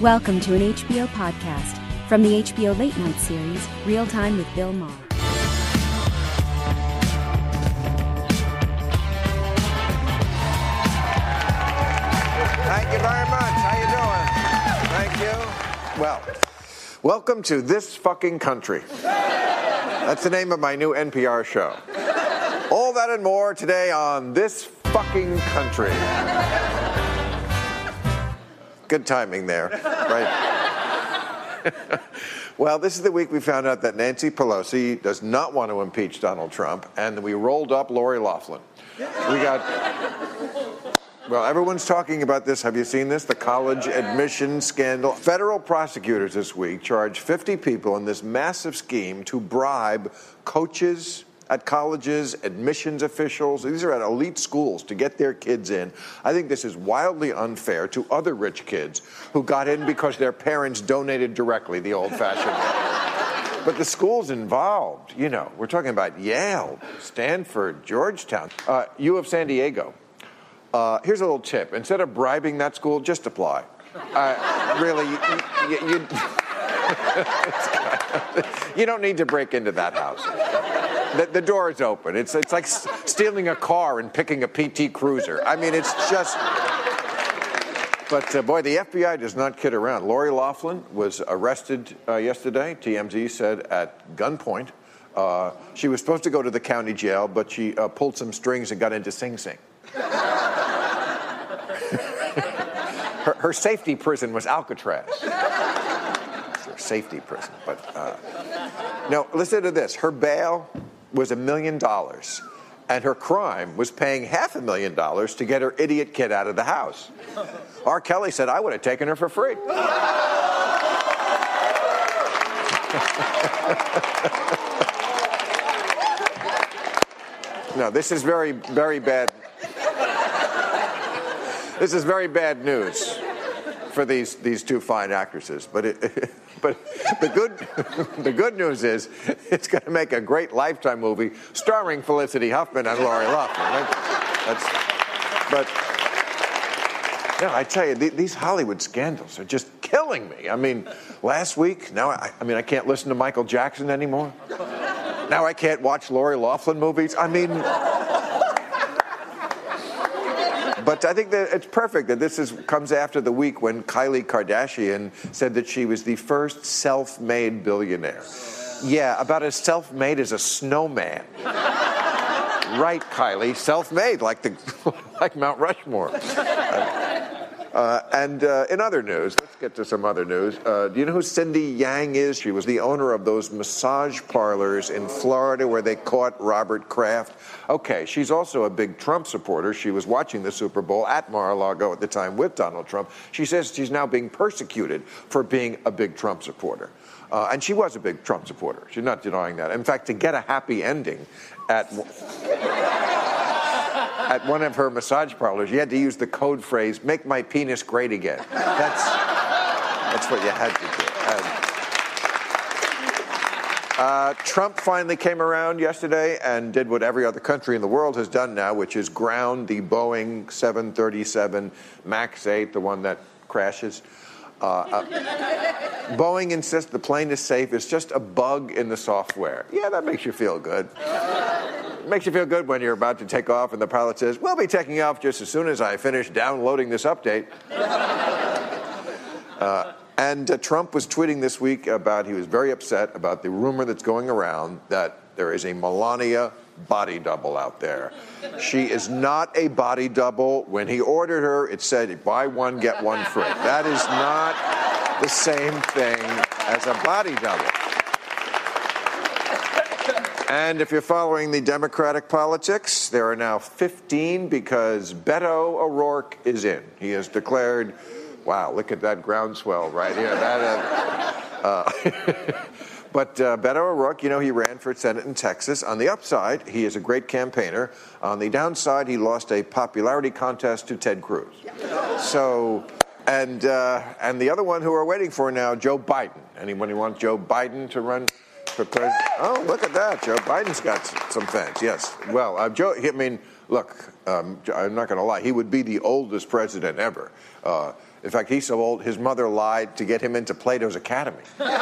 Welcome to an HBO podcast from the HBO Late Night series, Real Time with Bill Maher. Thank you very much. How you doing? Thank you. Well, welcome to this fucking country. That's the name of my new NPR show. All that and more today on this fucking country. Good timing there, right? well, this is the week we found out that Nancy Pelosi does not want to impeach Donald Trump, and we rolled up Lori Loughlin. We got well, everyone's talking about this. Have you seen this? The college admission scandal. Federal prosecutors this week charged 50 people in this massive scheme to bribe coaches at colleges, admissions officials. These are at elite schools to get their kids in. I think this is wildly unfair to other rich kids who got in because their parents donated directly the old fashioned way. But the schools involved, you know, we're talking about Yale, Stanford, Georgetown, uh, U of San Diego. Uh, here's a little tip. Instead of bribing that school, just apply. Uh, really, you, you, you, you, don't need to break into that house. The, the door is open. It's, it's like stealing a car and picking a PT Cruiser. I mean, it's just. But uh, boy, the FBI does not kid around. Lori Loughlin was arrested uh, yesterday, TMZ said, at gunpoint. Uh, she was supposed to go to the county jail, but she uh, pulled some strings and got into Sing Sing. her, her, safety prison was Alcatraz. her safety prison. But uh, no, listen to this. Her bail was a million dollars, and her crime was paying half a million dollars to get her idiot kid out of the house. R. Kelly said, I would have taken her for free. no, this is very, very bad this is very bad news for these, these two fine actresses. But, it, but the, good, the good news is it's going to make a great Lifetime movie starring Felicity Huffman and Lori Loughlin. That's, but no, I tell you, these Hollywood scandals are just killing me. I mean, last week, now I, I mean, I can't listen to Michael Jackson anymore. Now I can't watch Lori Loughlin movies. I mean, but I think that it's perfect that this is, comes after the week when Kylie Kardashian said that she was the first self made billionaire. Yeah, about as self made as a snowman. right, Kylie, self made, like, the, like Mount Rushmore. Uh, and uh, in other news, let's get to some other news. Uh, do you know who Cindy Yang is? She was the owner of those massage parlors in Florida where they caught Robert Kraft. Okay, she's also a big Trump supporter. She was watching the Super Bowl at Mar a Lago at the time with Donald Trump. She says she's now being persecuted for being a big Trump supporter. Uh, and she was a big Trump supporter. She's not denying that. In fact, to get a happy ending at at one of her massage parlors, you had to use the code phrase, make my penis great again. That's, that's what you had to do. And, uh, Trump finally came around yesterday and did what every other country in the world has done now, which is ground the Boeing 737 MAX 8, the one that crashes. Uh, uh, Boeing insists the plane is safe. It's just a bug in the software. Yeah, that makes you feel good. It makes you feel good when you're about to take off and the pilot says, We'll be taking off just as soon as I finish downloading this update. Uh, and uh, Trump was tweeting this week about he was very upset about the rumor that's going around that there is a Melania body double out there. She is not a body double. When he ordered her, it said buy one, get one free. That is not the same thing as a body double. And if you're following the Democratic politics, there are now 15 because Beto O'Rourke is in. He has declared Wow, look at that groundswell right here. That, uh, uh, but uh, Beto O'Rourke, you know, he ran for Senate in Texas. On the upside, he is a great campaigner. On the downside, he lost a popularity contest to Ted Cruz. So, and uh, and the other one who we're waiting for now, Joe Biden. Anyone who wants Joe Biden to run for president? Oh, look at that. Joe Biden's got some fans. Yes. Well, uh, Joe. I mean, look. Um, I'm not going to lie. He would be the oldest president ever. Uh, in fact, he's so old, his mother lied to get him into Plato's Academy. That's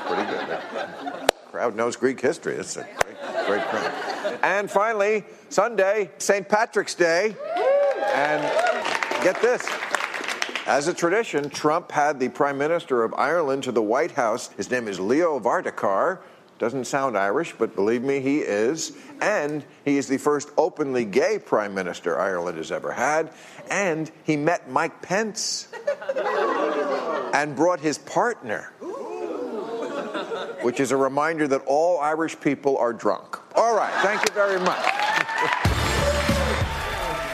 pretty good. crowd knows Greek history. It's a great, great crowd. And finally, Sunday, St. Patrick's Day. And get this. As a tradition, Trump had the Prime Minister of Ireland to the White House. His name is Leo Varadkar. Doesn't sound Irish, but believe me, he is. And he is the first openly gay prime minister Ireland has ever had. And he met Mike Pence and brought his partner, which is a reminder that all Irish people are drunk. All right, thank you very much.